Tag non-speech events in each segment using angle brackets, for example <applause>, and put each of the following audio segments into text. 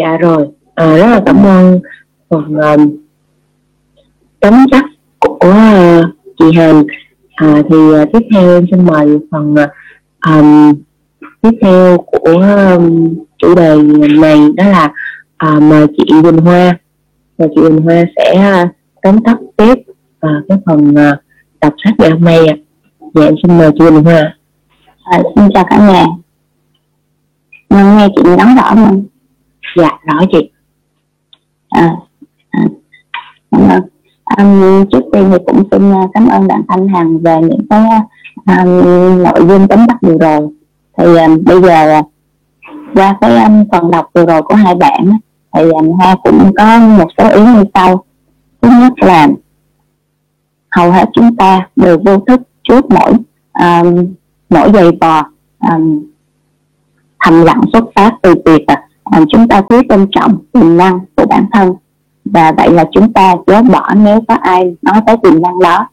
dạ rồi à, rất là cảm ơn phần um, tóm tắt của uh, chị Hàn à, thì uh, tiếp theo em xin mời phần um, tiếp theo của um, chủ đề này đó là uh, mời chị Quỳnh Hoa và chị Quỳnh Hoa sẽ uh, tóm tắt tiếp uh, cái phần uh, đọc sách ngày hôm nay ạ. Dạ em xin mời chị Quỳnh Hoa. À, xin chào cả nhà. Nghe, chị nói rõ mình Dạ rõ chị. À, à, cảm ơn. Um, trước tiên thì cũng xin à, cảm ơn bạn Thanh Hằng về những cái um, nội dung tóm tắt vừa rồi thì um, bây giờ qua cái um, phần đọc vừa rồi của hai bạn thì um, hoa cũng có một số ý như sau thứ nhất là hầu hết chúng ta đều vô thức trước mỗi um, mỗi giày vò um, thầm lặng xuất phát từ việc um, chúng ta thiếu tôn trọng tiềm năng của bản thân. Và vậy là chúng ta chớ bỏ nếu có ai nói tới tiềm năng đó.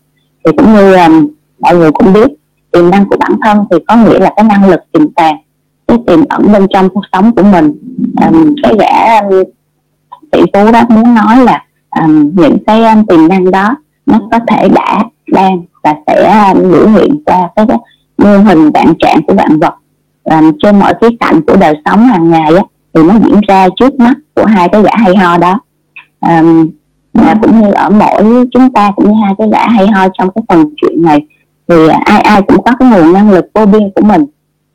Thì cũng như um, mọi người cũng biết tiềm năng của bản thân thì có nghĩa là cái năng lực tiềm tàng cái tiềm ẩn bên trong cuộc sống của mình. Um, cái gã um, tỷ phú đó muốn nói là um, những cái um, tiềm năng đó nó có thể đã đang và sẽ um, biểu hiện qua cái mô hình vạn trạng của vạn vật. Um, trên mọi khía cạnh của đời sống hàng ngày á, thì nó diễn ra trước mắt của hai cái gã hay ho đó. Um, và cũng như ở mỗi chúng ta cũng như hai cái gã hay ho trong cái phần chuyện này thì ai ai cũng có cái nguồn năng lực vô biên của mình.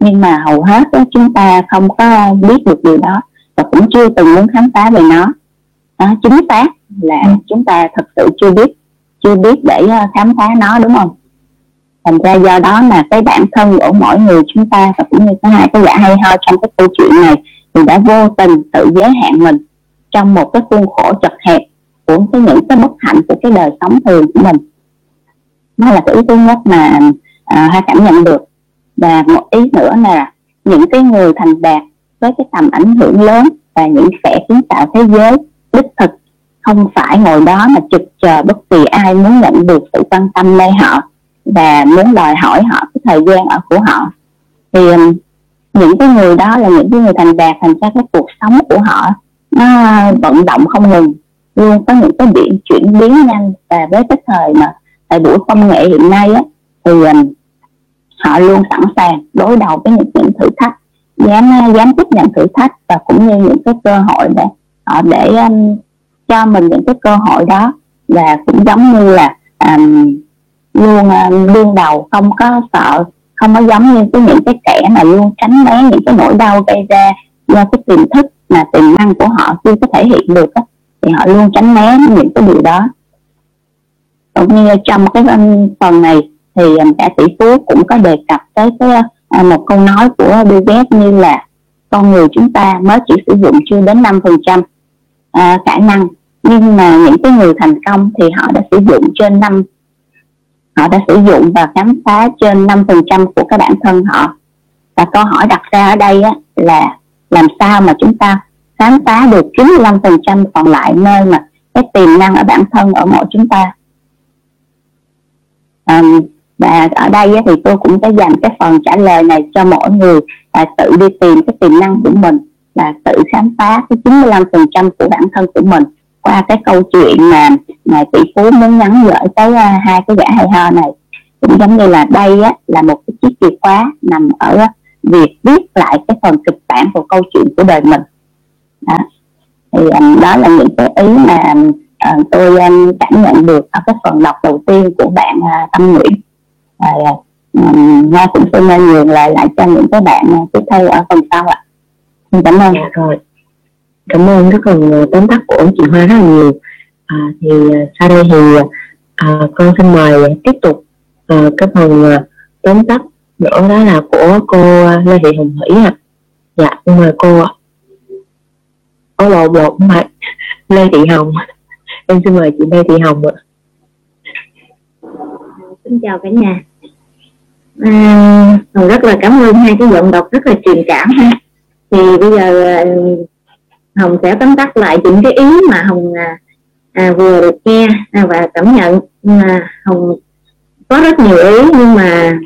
Nhưng mà hầu hết đó, chúng ta không có biết được điều đó và cũng chưa từng muốn khám phá về nó. Đó, chính xác là chúng ta thật sự chưa biết chưa biết để ờ, khám phá nó đúng không? Thành ra do đó mà cái bản thân của mỗi người chúng ta và cũng như có hai cái gã hay ho trong cái câu chuyện này mình đã vô tình tự giới hạn mình trong một cái khuôn khổ chật hẹp của cái những cái bất hạnh của cái đời sống thường của mình. Nó là cái ý thứ nhất mà à, hai cảm nhận được. Và một ý nữa là những cái người thành đạt với cái tầm ảnh hưởng lớn và những kẻ kiến tạo thế giới đích thực không phải ngồi đó mà trực chờ bất kỳ ai muốn nhận được sự quan tâm nơi họ và muốn đòi hỏi họ cái thời gian ở của họ. Thì những cái người đó là những cái người thành đạt thành ra cái cuộc sống của họ nó vận động không ngừng. Luôn có những cái biển chuyển biến nhanh. Và với cái thời mà thời buổi công nghệ hiện nay á thì um, họ luôn sẵn sàng đối đầu với những, những thử thách dám dám tiếp nhận thử thách và cũng như những cái cơ hội để họ để um, cho mình những cái cơ hội đó. Và cũng giống như là um, luôn um, đương đầu không có sợ không có giống như cái những cái kẻ mà luôn tránh né những cái nỗi đau gây ra do cái tiềm thức mà tiềm năng của họ chưa có thể hiện được đó, thì họ luôn tránh né những cái điều đó. Cũng như trong cái um, phần này thì cả tỷ phú cũng có đề cập tới cái uh, một câu nói của Bill Gates như là con người chúng ta mới chỉ sử dụng chưa đến 5% à, khả năng nhưng mà những cái người thành công thì họ đã sử dụng trên năm họ đã sử dụng và khám phá trên 5% của cái bản thân họ. Và câu hỏi đặt ra ở đây á, là làm sao mà chúng ta khám phá được 95% còn lại nơi mà cái tiềm năng ở bản thân ở mỗi chúng ta? Um, và ở đây thì tôi cũng sẽ dành cái phần trả lời này cho mỗi người là tự đi tìm cái tiềm năng của mình là tự khám phá cái 95% của bản thân của mình qua cái câu chuyện mà mà tỷ phú muốn nhắn gửi tới uh, hai cái gã hay ho này. Cũng giống như là đây á, là một cái chiếc chìa khóa nằm ở việc viết lại cái phần kịch bản của câu chuyện của đời mình. Đó. thì um, đó là những cái ý mà uh, tôi um, cảm nhận được ở cái phần đọc đầu tiên của bạn uh, tâm nguyễn. Và uh, cũng xin nhường lại lại cho những cái bạn tiếp theo ở phần sau ạ. Xin cảm ơn. Dạ, rồi. Cảm ơn cái phần tóm tắt của chị Hoa rất là nhiều à, thì à, sau đây thì à, con xin mời tiếp tục à, cái phần à, tóm tắt nữa đó là của cô à, Lê Thị Hồng Thủy ạ. À. dạ xin mời cô ạ. Có lộ bộ không phải. <laughs> Lê Thị Hồng. <laughs> Em xin mời chị Lê Thị Hồng ạ. Xin chào cả nhà. À, Hồng rất là cảm ơn hai cái giọng đọc rất là truyền cảm ha. Thì bây giờ Hồng sẽ tóm tắt lại những cái ý mà Hồng à, vừa được nghe à, và cảm nhận mà Hồng có rất nhiều ý nhưng mà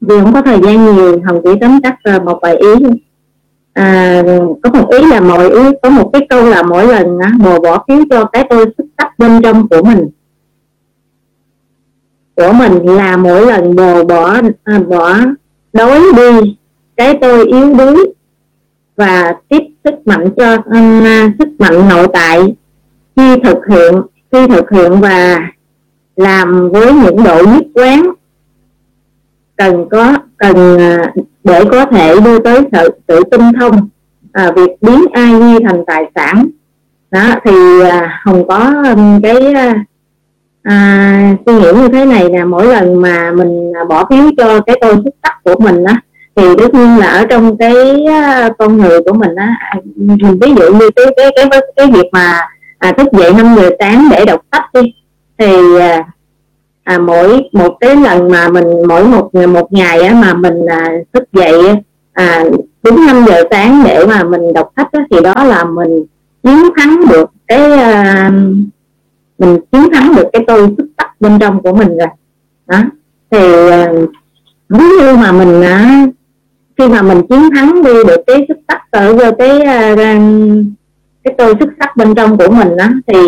vì không có thời gian nhiều Hồng chỉ tóm tắt à, một vài ý à, có một ý là mỗi ý có một cái câu là mỗi lần á, bồ bỏ phiếu cho cái tôi xuất sắc bên trong của mình. Của mình là mỗi lần bồ bỏ à, bỏ đối đi cái tôi yếu đuối và tiếp sức mạnh cho uh, sức mạnh nội tại khi thực hiện khi thực hiện và làm với những độ nhất quán cần có cần à, để có thể đưa tới sự tự tinh thông à, việc biến ai nhi thành tài sản. Đó thì à, hồng có um, cái à, à, suy nghĩ như thế này là mỗi lần mà mình à, bỏ phiếu cho cái tôi xuất sắc của mình á thì tất nhiên là ở trong cái con người của mình á ví dụ như cái cái cái cái việc mà à, thức dậy năm giờ sáng để đọc sách đi. Thì à, à, mỗi một cái lần mà mình mỗi một một ngày á, mà mình à, thức dậy à, đúng 5 giờ sáng để mà mình đọc sách á, thì đó là mình chiến thắng được cái à, mình chiến thắng được cái tôi xuất sắc bên trong của mình rồi. Đó. Thì à, ví như mà mình à, khi mà mình chiến thắng đi được cái xuất sắc ở cái à, cái tôi xuất sắc bên trong của mình đó thì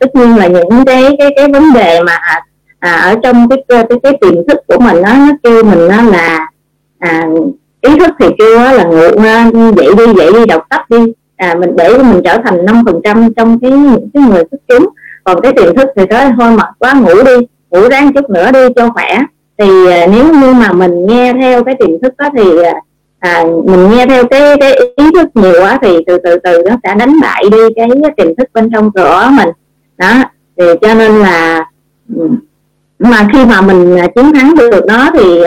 tất nhiên là những cái cái cái vấn đề mà à, ở trong cái cái cái tiềm thức của mình đó, nó kêu mình đó là à, ý thức thì kêu là ngủ dậy đi dậy đi đọc sách đi. À, mình để mình trở thành năm phần trăm trong cái những cái người xuất chúng. Còn cái tiềm thức thì nói thôi mệt quá ngủ đi ngủ ráng chút nữa đi cho khỏe. Thì à, nếu như mà mình nghe theo cái tiềm thức đó thì à, à, mình nghe theo cái cái ý thức nhiều quá thì từ từ từ nó sẽ đánh bại đi cái tiềm thức bên trong của mình. Đó thì cho nên là mà khi mà mình à, chiến thắng được nó thì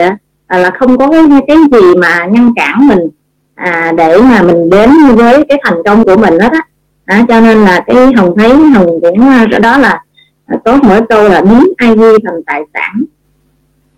à, là không có cái, cái gì mà ngăn cản mình à, để mà mình đến với cái thành công của mình đó, đó. đó cho nên là cái hồng thấy hồng cũng à, đó là à, tốt mỗi câu là biến ai ghi thành tài sản.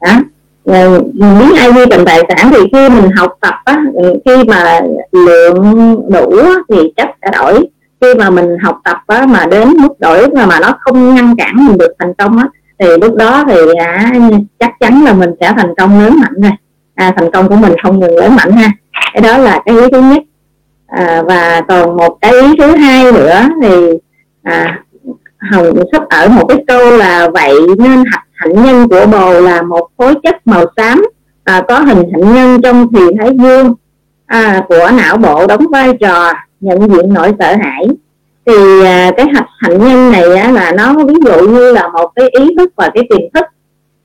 Đó. Ờ, biến ai quy thành tài sản thì khi mình học tập á, ừ, khi mà lượng đủ thì chất sẽ đổi. Khi mà mình học tập á, mà đến mức đổi mà mà nó không ngăn cản mình được thành công á thì lúc đó thì à, chắc chắn là mình sẽ thành công lớn mạnh rồi. À, thành công của mình không ngừng lớn mạnh ha. Cái đó là cái ý thứ nhất. À, và còn một cái ý thứ hai nữa thì à, hồng sắp ở một cái câu là vậy nên hạch hạnh nhân của bồ là một khối chất màu xám à, có hình hạnh nhân trong thì thái dương à, của não bộ đóng vai trò nhận diện nỗi sợ hãi. Thì à, cái hạch hạnh nhân này á, là nó ví dụ như là một cái ý thức và cái tiềm thức.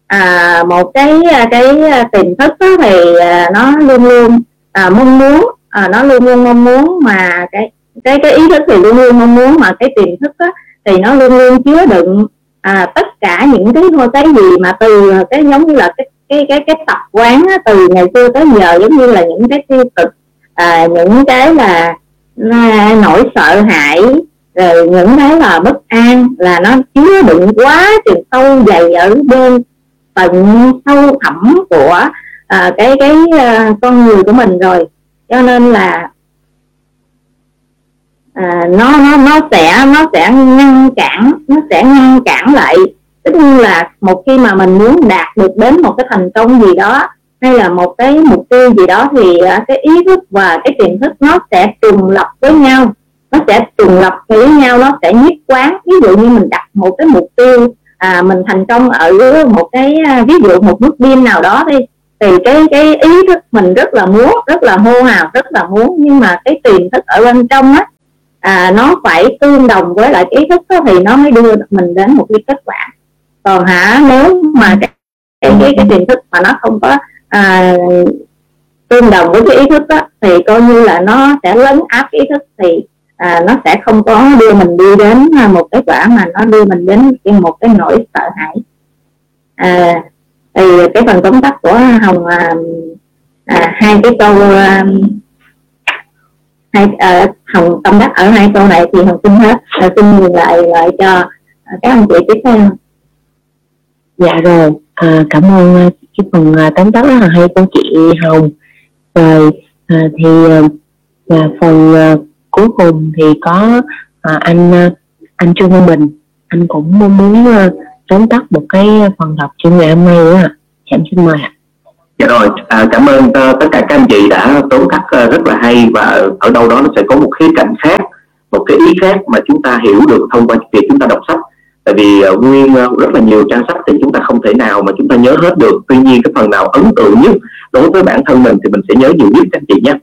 À, một cái à, cái à, tiềm thức đó thì à, nó luôn luôn à, mong muốn à, nó luôn luôn mong muốn mà cái cái cái ý thức thì luôn luôn mong muốn mà cái tiềm thức đó, thì nó luôn luôn chứa đựng à, tất cả những cái thôi cái gì mà từ à, cái giống như là cái cái cái cái tập quán á, từ ngày xưa tới giờ giống như là những cái tiêu cực à, những cái là, là nỗi sợ hãi rồi những cái là bất an là nó chứa đựng quá chừng sâu dày ở bên tận sâu thẳm của à, cái cái à, con người của mình rồi. Cho nên là à, nó nó nó sẽ nó sẽ ngăn cản nó sẽ ngăn cản lại. Tất nhiên là một khi mà mình muốn đạt được đến một cái thành công gì đó hay là một cái mục tiêu gì đó thì à, cái ý thức và cái tiềm thức nó sẽ trùng lập với nhau. Nó sẽ trùng lập với nhau nó sẽ nhất quán. Ví dụ như mình đặt một cái mục tiêu à, mình thành công ở một cái à, ví dụ một nước biên nào đó đi thì cái cái ý thức mình rất là muốn rất là hô hào rất là muốn. Nhưng mà cái tiềm thức ở bên trong á à, nó phải tương đồng với lại ý thức đó thì nó mới đưa mình đến một cái kết quả. Còn hả nếu mà cái cái cái, cái tiềm thức mà nó không có à, tương đồng với cái ý thức đó thì coi như là nó sẽ lấn áp ý thức thì à, nó sẽ không có đưa mình đi đến à, một kết quả mà nó đưa mình đến một cái nỗi sợ hãi. À, thì cái phần tóm tắt của hồng à, à, hai cái câu à, hai à, ờ, hồng tâm đắc ở hai câu này thì hồng xin hết hồng xin nhìn lại lại cho ờ, các anh chị tiếp theo dạ rồi à, cảm ơn cái phần à, tóm tắt rất là hay của chị hồng rồi à, thì và phần à, cuối cùng thì có à, anh anh Trương Văn Bình anh cũng muốn tóm tắt một cái phần đọc chương ngày hôm nay nữa ạ. à. em xin mời ạ. Dạ rồi, à, cảm ơn uh, tất cả các anh chị đã tóm tắt uh, rất là hay và ở đâu đó nó sẽ có một khía cạnh khác, một cái ý khác mà chúng ta hiểu được thông qua việc chúng ta đọc sách. Tại vì uh, nguyên uh, rất là nhiều trang sách thì chúng ta không thể nào mà chúng ta nhớ hết được. Tuy nhiên cái phần nào ấn tượng nhất đối với bản thân mình thì mình sẽ nhớ nhiều nhất các anh chị nhé.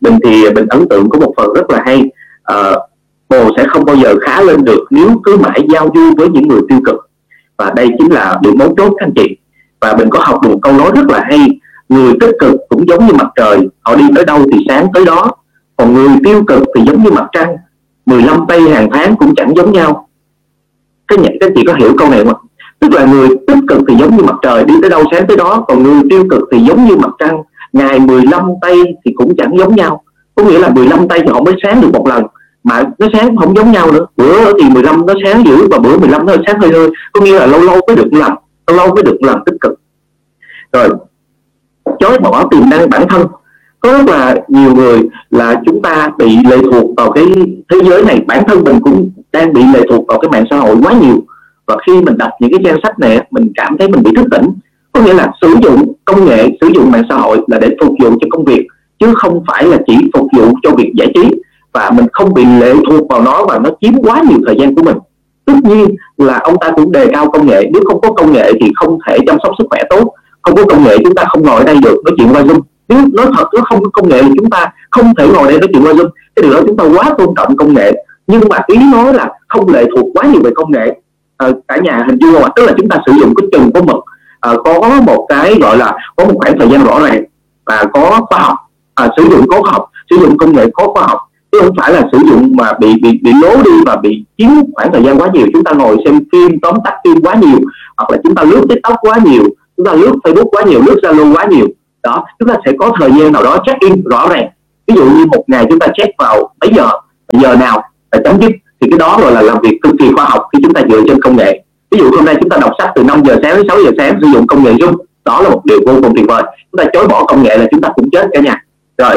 Mình thì mình ấn tượng có một phần rất là hay. Uh, bồ sẽ không bao giờ khá lên được nếu cứ mãi giao du với những người tiêu cực và đây chính là điểm mấu chốt các anh chị và mình có học được một câu nói rất là hay, người tích cực cũng giống như mặt trời, họ đi tới đâu thì sáng tới đó. Còn người tiêu cực thì giống như mặt trăng 15 tây hàng tháng cũng chẳng giống nhau. Cái nhận các chị có hiểu câu này không ạ? Tức là người tích cực thì giống như mặt trời, đi tới đâu sáng tới đó. Còn người tiêu cực thì giống như mặt trăng, ngày 15 tây thì cũng chẳng giống nhau. Có nghĩa là 15 tây thì họ mới sáng được một lần, mà nó sáng không giống nhau nữa. Bữa thì 15 nó sáng dữ và bữa 15 nó sáng hơi hơi. Có nghĩa là lâu lâu mới được lần lâu mới được làm tích cực. Rồi, chối bỏ tiềm năng bản thân. Có rất là nhiều người là chúng ta bị lệ thuộc vào cái thế giới này. Bản thân mình cũng đang bị lệ thuộc vào cái mạng xã hội quá nhiều. Và khi mình đọc những cái trang sách này mình cảm thấy mình bị thức tỉnh. Có nghĩa là sử dụng công nghệ, sử dụng mạng xã hội là để phục vụ cho công việc, chứ không phải là chỉ phục vụ cho việc giải trí. Và mình không bị lệ thuộc vào nó và nó chiếm quá nhiều thời gian của mình tất nhiên là ông ta cũng đề cao công nghệ. Nếu không có công nghệ thì không thể chăm sóc sức khỏe tốt. Không có công nghệ chúng ta không ngồi ở đây được. Nói chuyện qua zoom. Nếu nói thật nó không có công nghệ thì chúng ta không thể ngồi đây nói chuyện qua zoom. Cái điều đó chúng ta quá tôn trọng công nghệ. Nhưng mà ý nói là không lệ thuộc quá nhiều về công nghệ. À, cả nhà hình dung không ạ? Tức là chúng ta sử dụng cái chừng có mực. À, có một cái gọi là có một khoảng thời gian rõ ràng và có khoa học. À, sử dụng có khoa học. Sử dụng công nghệ có khoa học chứ không phải là sử dụng mà bị bị bị lố đi và bị chiếm khoảng thời gian quá nhiều. Chúng ta ngồi xem phim, tóm tắt phim quá nhiều, hoặc là chúng ta lướt tiktok quá nhiều, chúng ta lướt facebook quá nhiều, lướt zalo quá nhiều. Đó, chúng ta sẽ có thời gian nào đó check in rõ ràng. Ví dụ như một ngày chúng ta check vào mấy giờ giờ nào là chấm dứt, thì cái đó gọi là làm việc cực kỳ khoa học khi chúng ta dựa trên công nghệ. Ví dụ hôm nay chúng ta đọc sách từ 5 giờ sáng đến 6 giờ sáng, sử dụng công nghệ zoom, đó là một điều vô cùng tuyệt vời. Chúng ta chối bỏ công nghệ là chúng ta cũng chết cả nhà. Rồi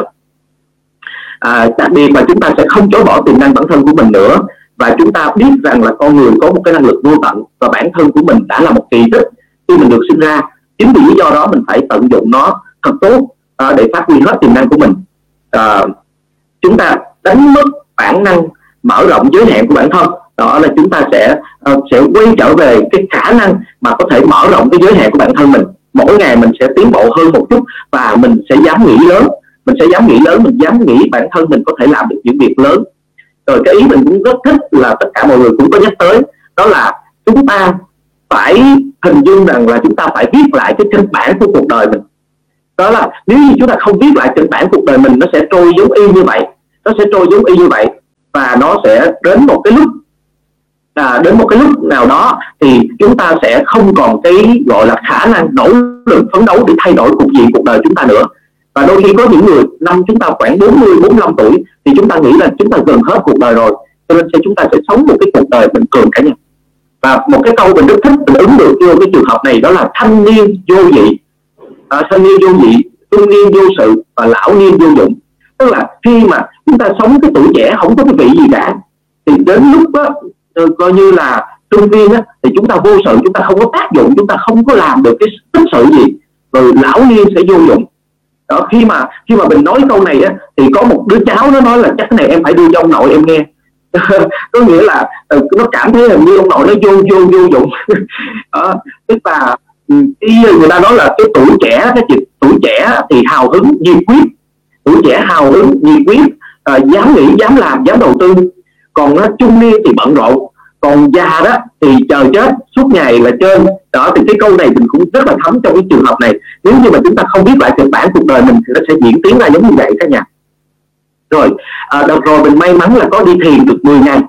à, đặc biệt là chúng ta sẽ không chối bỏ tiềm năng bản thân của mình nữa. Và chúng ta biết rằng là con người có một cái năng lực vô tận và bản thân của mình đã là một kỳ tích khi mình được sinh ra. Chính vì lý do đó mình phải tận dụng nó thật tốt à, để phát huy hết tiềm năng của mình. À, chúng ta đánh mất bản năng mở rộng giới hạn của bản thân. Đó là chúng ta sẽ uh, sẽ quay trở về cái khả năng mà có thể mở rộng cái giới hạn của bản thân mình. Mỗi ngày mình sẽ tiến bộ hơn một chút và mình sẽ dám nghĩ lớn mình sẽ dám nghĩ lớn mình dám nghĩ bản thân mình có thể làm được những việc lớn. Rồi cái ý mình cũng rất thích là tất cả mọi người cũng có nhắc tới đó là chúng ta phải hình dung rằng là chúng ta phải viết lại cái kịch bản của cuộc đời mình. Đó là nếu như chúng ta không viết lại kịch bản cuộc đời mình nó sẽ trôi giống y như vậy nó sẽ trôi giống y như vậy và nó sẽ đến một cái lúc à, đến một cái lúc nào đó thì chúng ta sẽ không còn cái gọi là khả năng nỗ lực phấn đấu để thay đổi cục diện cuộc đời chúng ta nữa và đôi khi có những người năm chúng ta khoảng 40 45 tuổi thì chúng ta nghĩ là chúng ta gần hết cuộc đời rồi. Cho nên chúng ta sẽ sống một cái cuộc đời bình thường cả nhà. Và một cái câu mình rất thích mình ứng được vô cái trường hợp này đó là thanh niên vô dị à, thanh niên vô dị trung niên vô sự và lão niên vô dụng. Tức là khi mà chúng ta sống cái tuổi trẻ không có cái vị gì cả thì đến lúc đó ờ, coi như là trung niên á, thì chúng ta vô sự chúng ta không có tác dụng chúng ta không có làm được cái tích sự gì. Rồi lão niên sẽ vô dụng đó khi mà khi mà mình nói câu này á thì có một đứa cháu nó nói là chắc cái này em phải đưa cho ông nội em nghe. <laughs> Có nghĩa là ừ, nó cảm thấy hình như ông nội nó vô vô vô dụng. <laughs> Đó, tức là ừ, cái người ta nói là cái tuổi trẻ cái chuyện tuổi trẻ thì hào hứng nhiệt quyết tuổi trẻ hào hứng nhiệt quyết à, ờ, dám nghĩ dám làm dám đầu tư. Còn nó trung niên thì bận rộn còn già đó thì chờ chết suốt ngày là trên. Đó thì cái câu này mình cũng rất là thấm trong cái trường hợp này. Nếu như mà chúng ta không biết lại kịch bản cuộc đời mình thì nó sẽ diễn tiến ra giống như vậy cả nhà. Rồi à, đợt rồi mình may mắn là có đi thiền được 10 ngày.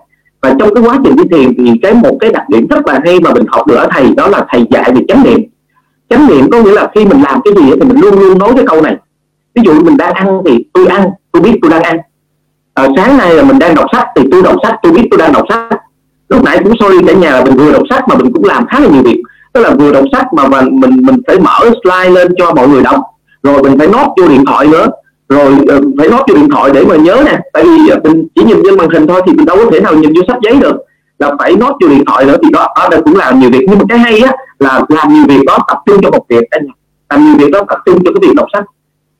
Và trong cái quá trình đi thiền thì cái một cái đặc điểm rất là hay mà mình học được ở thầy đó là thầy dạy về chánh niệm. Chánh niệm có nghĩa là khi mình làm cái gì thì mình luôn luôn nói cái câu này. Ví dụ mình đang ăn thì tôi ăn tôi biết tôi đang ăn. À, sáng nay là mình đang đọc sách thì tôi đọc sách tôi biết tôi đang đọc sách lúc nãy cũng sorry cả nhà là mình vừa đọc sách mà mình cũng làm khá là nhiều việc. Tức là vừa đọc sách mà mình mình mình phải mở slide lên cho mọi người đọc. Rồi mình phải nốt vô điện thoại nữa. Rồi uh, phải nốt vô điện thoại để mà nhớ nè. Tại vì uh, mình chỉ nhìn trên màn hình thôi thì mình đâu có thể nào nhìn vô sách giấy được. Là phải nốt vô điện thoại nữa thì đó đây cũng làm nhiều việc. Nhưng mà cái hay á là làm nhiều việc đó tập trung cho một việc anh làm nhiều việc đó tập trung cho cái việc đọc sách.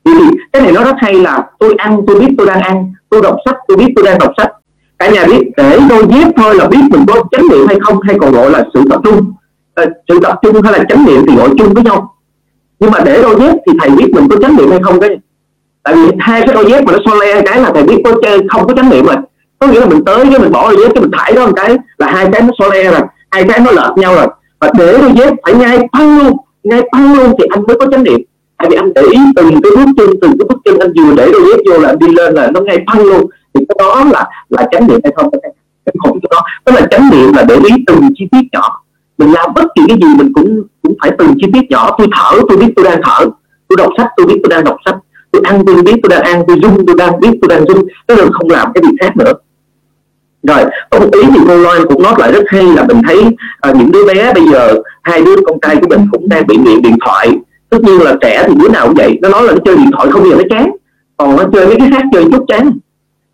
Vì cái này nó rất hay là tôi ăn tôi biết tôi đang ăn. Tôi đọc sách tôi biết tôi đang đọc sách cả nhà biết để đôi dép thôi là biết mình có chánh niệm hay không hay còn gọi là sự tập trung. À, sự tập trung hay là chánh niệm thì gọi chung với nhau. Nhưng mà để đôi dép thì thầy biết mình có chánh niệm hay không cái tại vì hai cái đôi dép mà nó so le cái là thầy biết có chơi không có chánh niệm rồi. Có nghĩa là mình tới cái mình bỏ đôi dép cái mình thải đó một cái là hai cái nó so le rồi hai cái nó lợp nhau rồi. Và để đôi dép phải ngay phăng luôn ngay phăng luôn thì anh mới có chánh niệm. Tại vì anh để ý từng cái bước chân từng cái bước chân anh vừa để đôi dép vô là anh đi lên là nó ngay phăng luôn thì cái đó là là chánh niệm hay không cái khổ cho đó tức là chánh niệm là để ý từng chi tiết nhỏ. Mình làm bất kỳ cái gì mình cũng cũng phải từng chi tiết nhỏ. Tôi thở tôi biết tôi đang thở. Tôi đọc sách tôi biết tôi đang đọc sách. Tôi ăn tôi biết tôi đang ăn. Tôi rung tôi đang biết tôi đang rung tức là không làm cái gì khác nữa. Rồi có một ý thì cô Loan cũng nói lại rất hay là mình thấy à, những đứa bé bây giờ hai đứa con trai của mình cũng đang bị nghiện điện thoại. Tất nhiên là trẻ thì đứa nào cũng vậy. Nó nói là nó chơi điện thoại không bao giờ nó chán. Còn nó chơi mấy cái khác chơi chút chán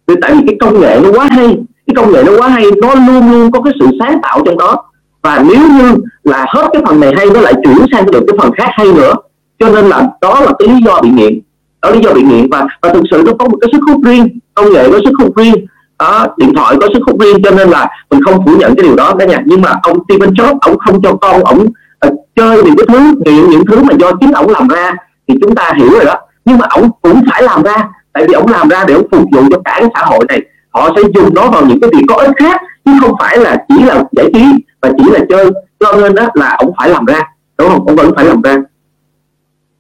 vì tại vì cái công nghệ nó quá hay cái công nghệ nó quá hay nó luôn luôn có cái sự sáng tạo trong đó. Và nếu như là hết cái phần này hay nó lại chuyển sang được cái phần khác hay nữa. Cho nên là đó là cái lý do bị nghiện. Đó là lý do bị nghiện và và thực sự nó có một cái sức hút riêng. Công nghệ có sức hút riêng. Đó, điện thoại có sức hút riêng cho nên là mình không phủ nhận cái điều đó cả nhà nhưng mà ông Steven Jobs ông không cho con ông uh, chơi những cái thứ nghiện những thứ mà do chính ông làm ra thì chúng ta hiểu rồi đó. Nhưng mà ông cũng phải làm ra tại vì ông làm ra để ông phục vụ cho cả cái xã hội này. Họ sẽ dùng nó vào những cái việc có ích khác chứ không phải là chỉ là giải trí và chỉ là chơi. Cho nên đó là ông phải làm ra đúng không? Ông vẫn phải làm ra.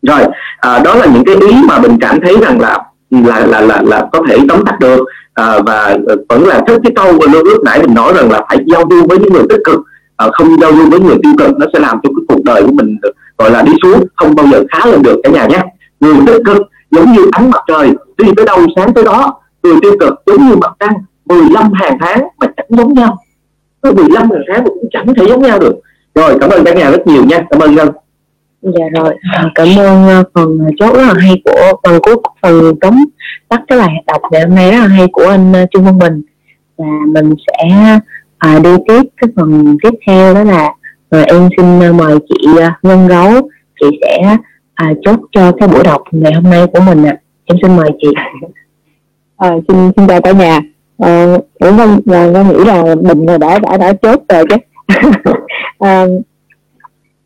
Rồi à, đó là những cái ý mà mình cảm thấy rằng là là là là, là có thể tóm tắt được. À, và à, vẫn là thích cái câu mà lúc, lúc nãy mình nói rằng là phải giao du với những người tích cực. À, không giao du với người tiêu cực nó sẽ làm cho cái cuộc đời của mình gọi là đi xuống không bao giờ khá lên được cả nhà nhé. Người tích cực giống như ánh mặt trời đi tới đâu sáng tới đó người tiêu cực giống như mặt trăng 15 hàng tháng mà chẳng giống nhau. Có 15 hàng tháng mà cũng chẳng thể giống nhau được. Rồi cảm ơn cả nhà rất nhiều nha. Cảm ơn Ngân. Dạ rồi. À, cảm ơn à, phần chốt rất là hay của phần cuối phần tóm tắt cái bài đọc ngày hôm nay rất là hay của anh à, Trương Văn Bình. Và mình sẽ à, đi tiếp cái phần tiếp theo đó là à, em xin mời chị Ngân Gấu. Chị sẽ à, chốt cho cái buổi đọc ngày hôm nay của mình ạ. À. em xin mời chị. À, xin xin chào cả nhà. À, cũng không là con nghĩ là mình đã đã đã chốt rồi chứ. <laughs> À,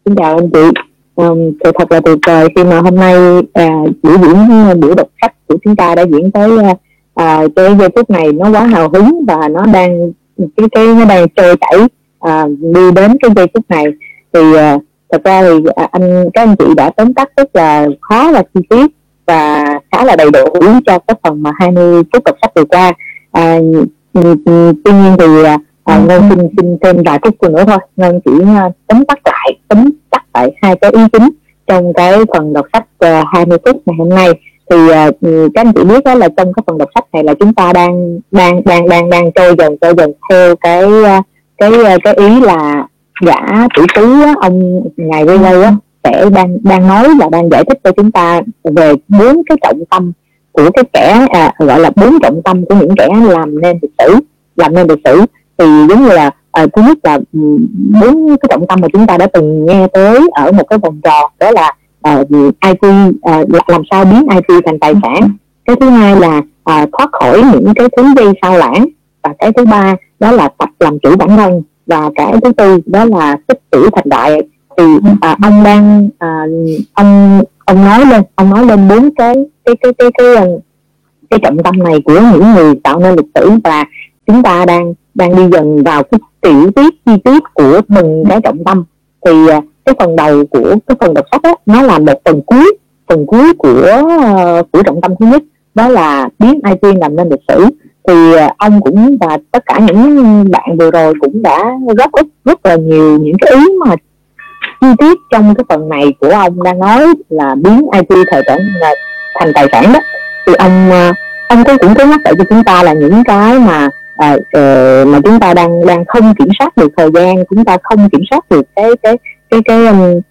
xin chào anh chị. Um, thật là tuyệt vời khi mà hôm nay à, buổi diễn à, buổi đọc sách của chúng ta đã diễn tới à, à, cái giây phút này nó quá hào hứng và nó đang cái cái nó đang trôi chảy à, đi đến cái giây phút này. Thì à, thật ra thì à, anh các anh chị đã tóm tắt rất là khá là chi tiết và khá là đầy đủ cho cái phần mà 20 phút đọc sách vừa qua. À, tuy nhiên thì à, à, ngân xin xin thêm vài phút nữa thôi. Ngân chỉ à, tóm tắt lại tóm tắt lại hai cái ý chính trong cái phần đọc sách uh, 20 phút ngày hôm nay. Thì uh, các anh chị biết đó là trong cái phần đọc sách này là chúng ta đang đang đang đang đang trôi dần trôi dần theo cái cái cái ý là gã tỷ phú ông ngài Ray á sẽ đang đang nói và đang giải thích cho chúng ta về bốn cái trọng tâm của cái kẻ à, gọi là bốn trọng tâm của những kẻ làm nên lịch sử làm nên lịch sử. Thì giống như là à, thứ nhất là bốn cái trọng tâm mà chúng ta đã từng nghe tới ở một cái vòng tròn đó là à, IT à, làm sao biến IT thành tài sản. Cái thứ hai là à, thoát khỏi những cái thứ dây sao lãng. Và cái thứ ba đó là tập làm chủ bản thân và cái thứ tư đó là tích tiểu thành đại. Thì à, ông đang à, ông ông nói lên ông nói lên bốn cái cái cái cái cái cái, cái trọng tâm này của những người tạo nên lịch sử. Và chúng ta đang đang đi dần vào cái tiểu tiết chi tiết của từng cái trọng tâm. Thì à, cái phần đầu của cái phần đọc sách đó, nó là một phần cuối phần cuối của ờ, của trọng tâm thứ nhất. Đó là biến tiên làm nên lịch sử thì à, ông cũng và tất cả những bạn vừa rồi cũng đã góp ích rất là nhiều những cái ý mà chi tiết trong cái phần này của ông đang nói là biến IT thời sản à, thành tài sản đó. Thì ông à, ông cũng cũng có nhắc lại cho chúng ta là những cái mà à, uh, mà chúng ta đang đang không kiểm soát được thời gian chúng ta không kiểm soát được cái cái cái cái um,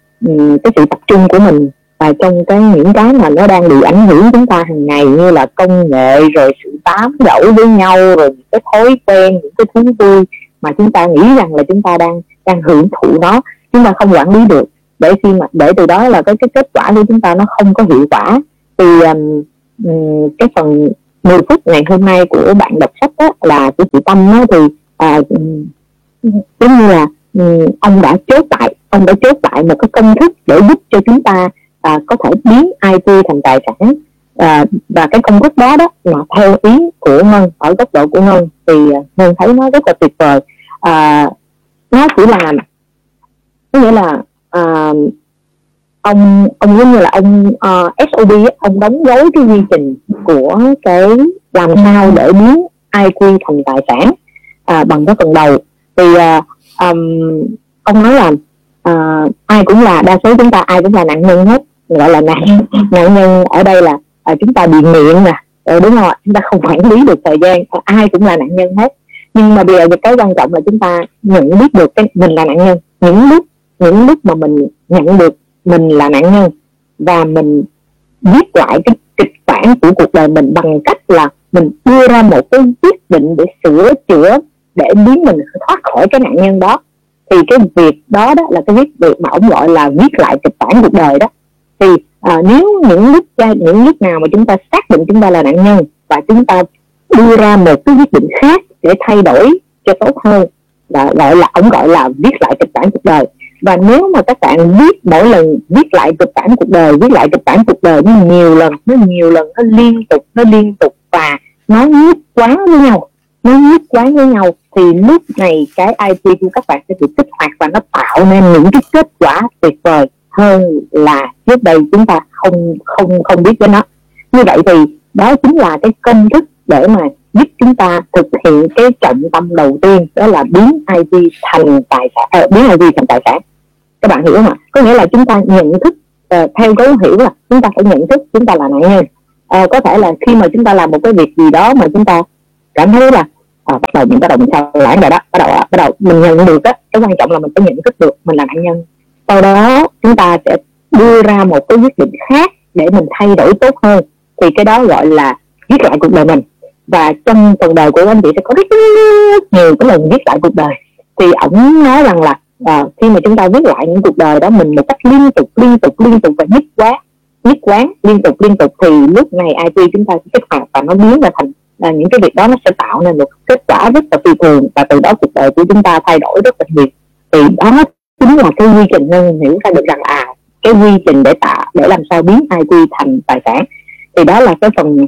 cái sự tập trung của mình và trong cái những cái mà nó đang bị ảnh hưởng chúng ta hàng ngày như là công nghệ rồi sự tám dẫu với nhau rồi những cái thói quen những cái thú vui mà chúng ta nghĩ rằng là chúng ta đang đang hưởng thụ nó chúng ta không quản lý được. Để khi mà để từ đó là cái cái kết quả của chúng ta nó không có hiệu quả. Thì um, cái phần 10 phút ngày hôm nay của bạn đọc sách đó, là của chị Tâm đó, thì à, giống như là ông đã chốt lại ông đã chốt lại một cái công thức để giúp cho chúng ta à, có thể biến IT thành tài sản. À, và cái công thức đó đó là theo ý của ngân ở góc độ của ngân thì à, ngân thấy nó rất là tuyệt vời. À, nó chỉ là có nghĩa là à, ông ông giống như là ông à, uh, SOB ông đóng gói cái quy trình của cái làm sao để biến IQ thành tài sản à, bằng cái phần đầu. Thì uh, um, ông nói là uh, ai cũng là đa số chúng ta ai cũng là nạn nhân hết gọi là nạn nạn nhân ở đây là à, chúng ta bị nghiện nè. Ừ, đúng không ạ? Chúng ta không quản lý được thời gian à, ai cũng là nạn nhân hết. Nhưng mà bây giờ cái quan trọng là chúng ta nhận biết được cái mình là nạn nhân. Những lúc những lúc mà mình nhận được mình là nạn nhân và mình viết lại cái kịch bản của cuộc đời mình bằng cách là mình đưa ra một cái quyết định để sửa chữa để biến mình thoát khỏi cái nạn nhân đó thì cái việc đó đó là cái việc việc mà ông gọi là viết lại kịch bản cuộc đời đó thì à, nếu những lúc những lúc nào mà chúng ta xác định chúng ta là nạn nhân và chúng ta đưa ra một cái quyết định khác để thay đổi cho tốt hơn là gọi là ông gọi là viết lại kịch bản cuộc đời. Và nếu mà các bạn viết mỗi lần viết lại kịch bản cuộc đời viết lại kịch bản cuộc đời nó nhiều lần nó nhiều lần nó liên tục nó liên tục và nó nhất quán với nhau nó nhất quán với nhau thì lúc này cái ip của các bạn sẽ được kích hoạt và nó tạo nên những cái kết quả tuyệt vời hơn là trước đây chúng ta không không không biết đến nó. Như vậy thì đó chính là cái công thức để mà giúp chúng ta thực hiện cái trọng tâm đầu tiên đó là biến IT thành tài sản à, biến IT thành tài sản. Các bạn hiểu không ạ? Có nghĩa là chúng ta nhận thức uh, theo cái hiểu là chúng ta phải nhận thức chúng ta là nạn nhân. Uh, có thể là khi mà chúng ta làm một cái việc gì đó mà chúng ta cảm thấy là à, bắt đầu mình bắt đầu mình sao lãng rồi đó bắt đầu bắt đầu mình nhận được á cái quan trọng là mình phải nhận thức được mình là nạn nhân sau đó chúng ta sẽ đưa ra một cái quyết định khác để mình thay đổi tốt hơn. Thì cái đó gọi là viết lại cuộc đời mình. Và trong phần đời của anh chị sẽ có rất nhiều cái lần viết lại cuộc đời. Thì ổng nói rằng là à, khi mà chúng ta viết lại những cuộc đời đó mình một cách liên tục liên tục liên tục và nhất quán nhất quán liên tục liên tục thì lúc này IT chúng ta sẽ kích hoạt và nó biến ra thành là những cái việc đó nó sẽ tạo nên một kết quả rất là phi thường. Và từ đó cuộc đời của chúng ta thay đổi rất là nhiều. Thì đó chính là cái quy trình nên hiểu ra được rằng à cái quy trình để tạo để làm sao biến IT thành tài sản. Thì đó là cái phần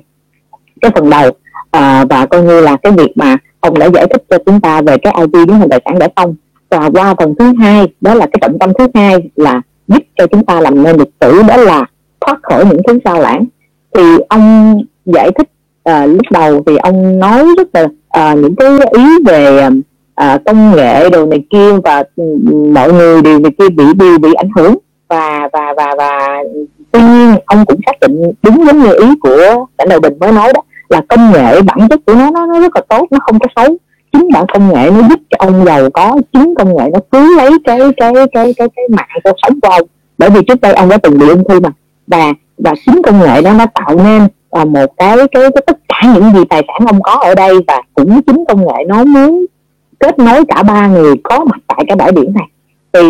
cái phần đầu. À, và coi như là cái việc mà ông đã giải thích cho chúng ta về cái IT biến thành tài sản đã xong. Và qua phần thứ hai đó là cái trọng tâm thứ hai là giúp cho chúng ta làm nên lịch sử đó là thoát khỏi những thứ sao lãng. Thì ông giải thích à, lúc đầu thì ông nói rất là à, những cái ý về à, công nghệ đồ này kia và ừ, mọi người đều này kia bị bị bị ảnh hưởng. Và và và và tuy nhiên ông cũng xác định đúng giống như ý của lãnh đạo bình mới nói đó là công nghệ bản chất của nó nó, nó rất là tốt nó không có xấu. Chính bản công nghệ nó giúp cho ông giàu có chính công nghệ nó cứ lấy cái cái cái cái cái mạng cuộc sống của ông. Bởi vì trước đây ông đã từng bị ung thư mà. Và và chính công nghệ đó nó tạo nên uh, một cái, cái cái tất cả những gì tài sản ông có ở đây. Và cũng chính công nghệ nó muốn kết nối cả ba người có mặt tại cái bãi biển này. Thì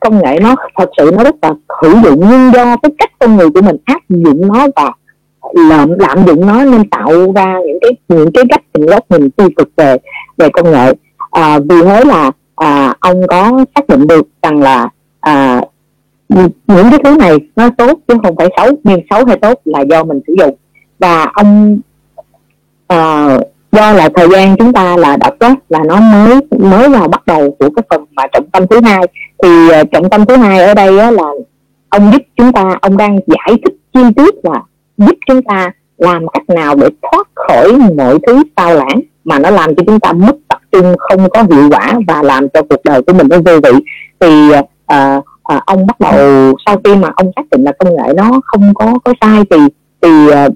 công nghệ nó thật sự nó rất là hữu dụng nhưng do cái cách con người của mình áp dụng nó và lạm lạm dụng nó nên tạo ra những cái những cái cách những góc nhìn tiêu cực về về công nghệ. À, vì thế là à, ông có xác định được rằng là à, những cái thứ này nó tốt chứ không phải xấu nhưng xấu hay tốt là do mình sử dụng. Và ông à, do là thời gian chúng ta là đọc đó là nó mới mới vào bắt đầu của cái phần mà trọng tâm thứ hai. Thì uh, trọng tâm thứ hai ở đây á, là ông giúp chúng ta ông đang giải thích chi tiết là giúp chúng ta làm cách nào để thoát khỏi mọi thứ sao lãng mà nó làm cho chúng ta mất tập trung không có hiệu quả và làm cho cuộc đời của mình nó vô vị. Thì uh, uh, ông bắt đầu sau khi mà ông xác định là công nghệ nó không có có sai thì thì uh,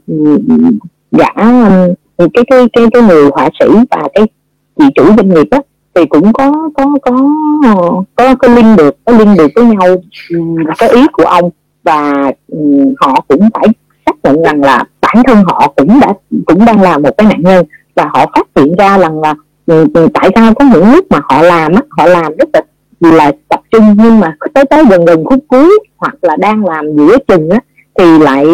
gã um, cái cái cái cái người họa sĩ và cái chị chủ doanh nghiệp đó thì cũng có có có có có liên được, có liên được với nhau cái ý của ông. Và họ cũng phải xác nhận rằng là bản thân họ cũng đã, cũng đang là một cái nạn nhân. Và họ phát hiện ra rằng là ừ, ừ, tại sao có những lúc mà họ làm họ làm rất là là tập trung nhưng mà tới tới gần gần khúc cuối hoặc là đang làm giữa chừng á, thì lại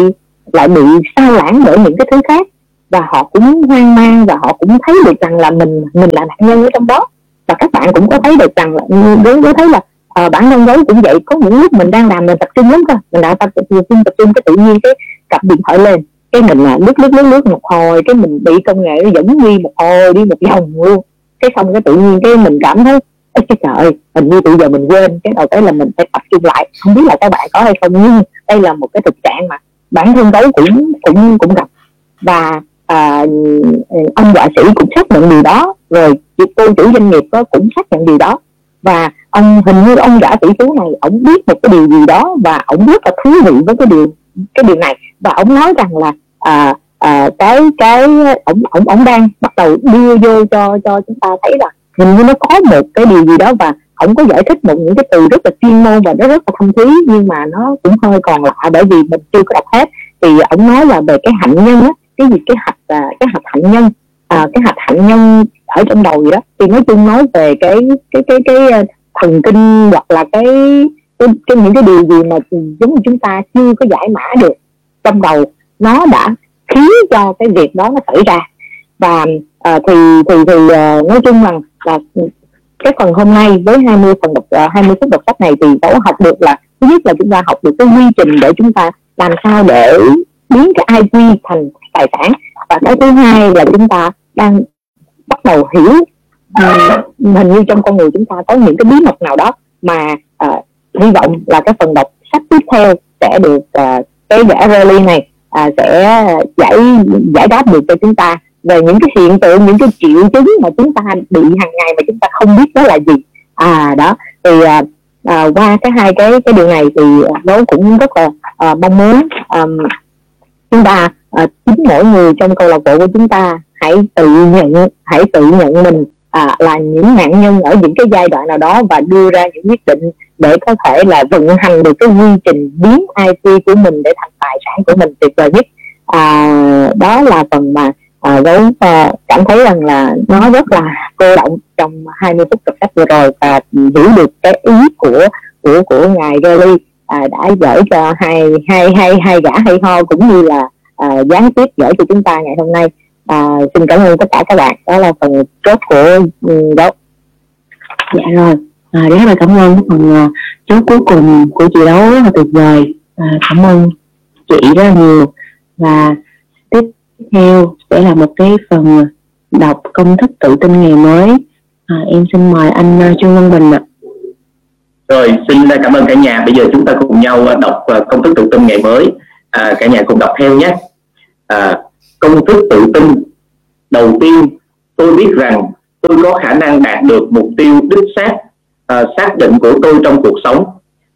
lại bị sao lãng bởi những cái thứ khác và họ cũng hoang mang và họ cũng thấy được rằng là mình mình là nạn nhân ở trong đó. Và các bạn cũng có thấy được rằng là đối với thấy là à, bản thân gấu cũng vậy. Có những lúc mình đang làm mình tập trung lắm cơ. Mình đã tập trung tập trung cái tự nhiên cái cặp điện thoại lên. Cái mình là lướt lướt lướt lướt một hồi. Cái mình bị công nghệ nó dẫn đi một hồi đi một vòng luôn. Cái xong cái tự nhiên cái mình cảm thấy Ê, cái trời hình như bây giờ mình quên. Cái đầu cái là mình phải tập trung lại. Không biết là các bạn có hay không nhưng đây là một cái thực trạng mà bản thân gấu cũng cũng cũng gặp. Và à, ông họa sĩ cũng xác nhận điều đó rồi cô chủ doanh nghiệp đó cũng xác nhận điều đó. Và ông hình như ông giả tỷ phú này ông biết một cái điều gì đó và ông rất là thú vị với cái điều cái điều này. Và ông nói rằng là à, à, cái cái ông ông ông đang bắt đầu đưa vô cho cho chúng ta thấy là hình như nó có một cái điều gì đó và ông có giải thích một những cái từ rất là chuyên môn và nó rất là thâm thúy nhưng mà nó cũng hơi còn lạ bởi vì mình chưa có đọc hết. Thì ông nói là về cái hạnh nhân á cái gì cái hạch à, cái hạch hạnh nhân à, cái hạch hạnh nhân ở trong đầu gì đó. Thì nói chung nói về cái cái cái cái, cái thần kinh hoặc là cái cái, cái những cái điều gì mà giống như chúng ta chưa có giải mã được trong đầu nó đã khiến cho cái việc đó nó xảy ra. Và uh, thì thì thì uh, nói chung rằng là cái phần hôm nay với 20 phần đọc uh, 20 phút đọc sách này thì tôi học được là thứ nhất là chúng ta học được cái quy trình để chúng ta làm sao để biến cái ip thành tài sản. Và cái thứ hai là chúng ta đang bắt đầu hiểu uh, hình như trong con người chúng ta có những cái bí mật nào đó mà uh, hy vọng là cái phần đọc sách tiếp theo sẽ được uh, cái gã Rally này uh, sẽ giải giải đáp được cho chúng ta về những cái hiện tượng những cái triệu chứng mà chúng ta bị hàng ngày mà chúng ta không biết đó là gì. À đó thì uh, uh, qua cái hai cái cái điều này thì nó cũng rất là uh, mong muốn um, chúng ta à, chính mỗi người trong câu lạc bộ của chúng ta hãy tự nhận hãy tự nhận mình à, là những nạn nhân ở những cái giai đoạn nào đó và đưa ra những quyết định để có thể là vận hành được cái quy trình biến IT của mình để thành tài sản của mình tuyệt vời nhất. À, đó là phần mà à, gấu à, cảm thấy rằng là nó rất là cô động trong 20 phút tập sách vừa rồi và hiểu được cái ý của của của ngài Gary à, đã gửi cho hai hai hai hai gã hay ho cũng như là à, gián tiếp gửi cho chúng ta ngày hôm nay. À, xin cảm ơn tất cả các bạn. Đó là phần chốt của ừ, dạ rồi. À, rất là cảm ơn phần uh, chốt cuối cùng của chị đấu rất là tuyệt vời. À, cảm ơn chị rất là nhiều. Và tiếp theo sẽ là một cái phần đọc công thức tự tin ngày mới. À, em xin mời anh uh, Trương Văn Bình ạ rồi xin cảm ơn cả nhà. Bây giờ chúng ta cùng nhau ờ, đọc ờ, công thức tự tin ngày mới. À, cả nhà cùng đọc theo nhé. À, công thức tự tin. Đầu tiên tôi biết rằng tôi có khả năng đạt được mục tiêu đích xác à, xác định của tôi trong cuộc sống.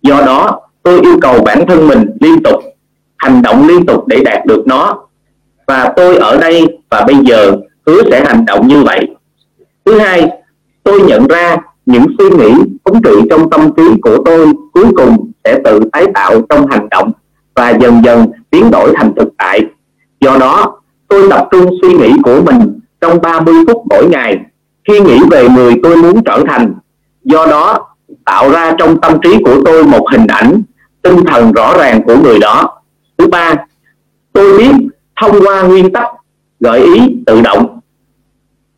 Do đó tôi yêu cầu bản thân mình liên tục hành động liên tục để đạt được nó. Và tôi ở đây và bây giờ hứa sẽ hành động như vậy. Thứ hai tôi nhận ra những suy nghĩ, thống trị trong tâm trí của tôi cuối cùng sẽ tự tái tạo trong hành động và dần dần biến đổi thành thực tại. Do đó, tôi tập trung suy nghĩ của mình trong 30 phút mỗi ngày. Khi nghĩ về người tôi muốn trở thành, do đó tạo ra trong tâm trí của tôi một hình ảnh, tinh thần rõ ràng của người đó. Thứ ba, tôi biết thông qua nguyên tắc gợi ý tự động.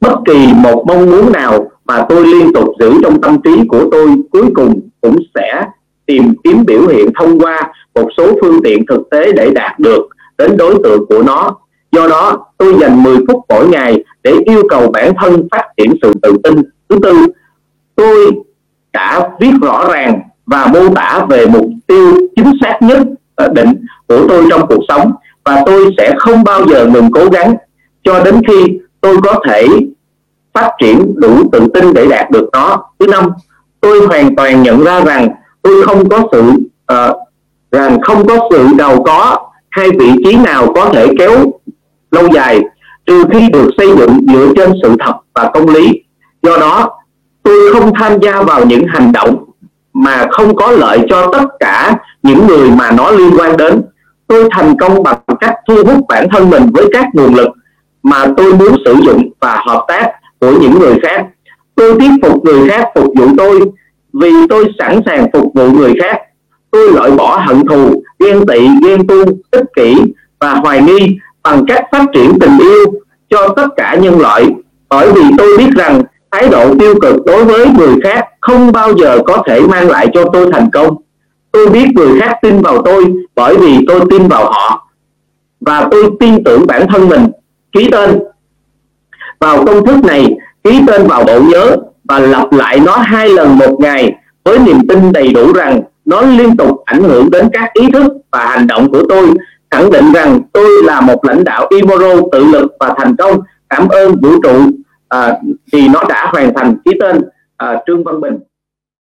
Bất kỳ một mong muốn nào mà tôi liên tục giữ trong tâm trí của tôi, cuối cùng cũng sẽ tìm kiếm biểu hiện thông qua một số phương tiện thực tế để đạt được đến đối tượng của nó. Do đó, tôi dành 10 phút mỗi ngày để yêu cầu bản thân phát triển sự tự tin. Thứ tư, tôi đã viết rõ ràng và mô tả về mục tiêu chính xác nhất ờ, định của tôi trong cuộc sống. Và tôi sẽ không bao giờ ngừng cố gắng cho đến khi tôi có thể phát triển đủ tự tin để đạt được nó. Thứ năm tôi hoàn toàn nhận ra rằng tôi không có sự uh, rằng không có sự giàu có hay vị trí nào có thể kéo lâu dài trừ khi được xây dựng dựa trên sự thật và công lý. Do đó tôi không tham gia vào những hành động mà không có lợi cho tất cả những người mà nó liên quan đến. Tôi thành công bằng cách thu hút bản thân mình với các nguồn lực mà tôi muốn sử dụng và hợp tác của những người khác. Tôi tiếp phục người khác phục vụ tôi vì tôi sẵn sàng phục vụ người khác. Tôi loại bỏ hận thù, ghen tị, ghen tuông, ích kỷ và hoài nghi bằng cách phát triển tình yêu cho tất cả nhân loại. Bởi vì tôi biết rằng thái độ tiêu cực đối với người khác không bao giờ có thể mang lại cho tôi thành công. Tôi biết người khác tin vào tôi bởi vì tôi tin vào họ và tôi tin tưởng bản thân mình. Ký tên vào công thức này ký tên vào bộ nhớ và lặp lại nó hai lần một ngày với niềm tin đầy đủ rằng nó liên tục ảnh hưởng đến các ý thức và hành động của tôi khẳng định rằng tôi là một lãnh đạo imoro tự lực và thành công. Cảm ơn vũ trụ à, vì nó đã hoàn thành ký tên à, trương văn bình.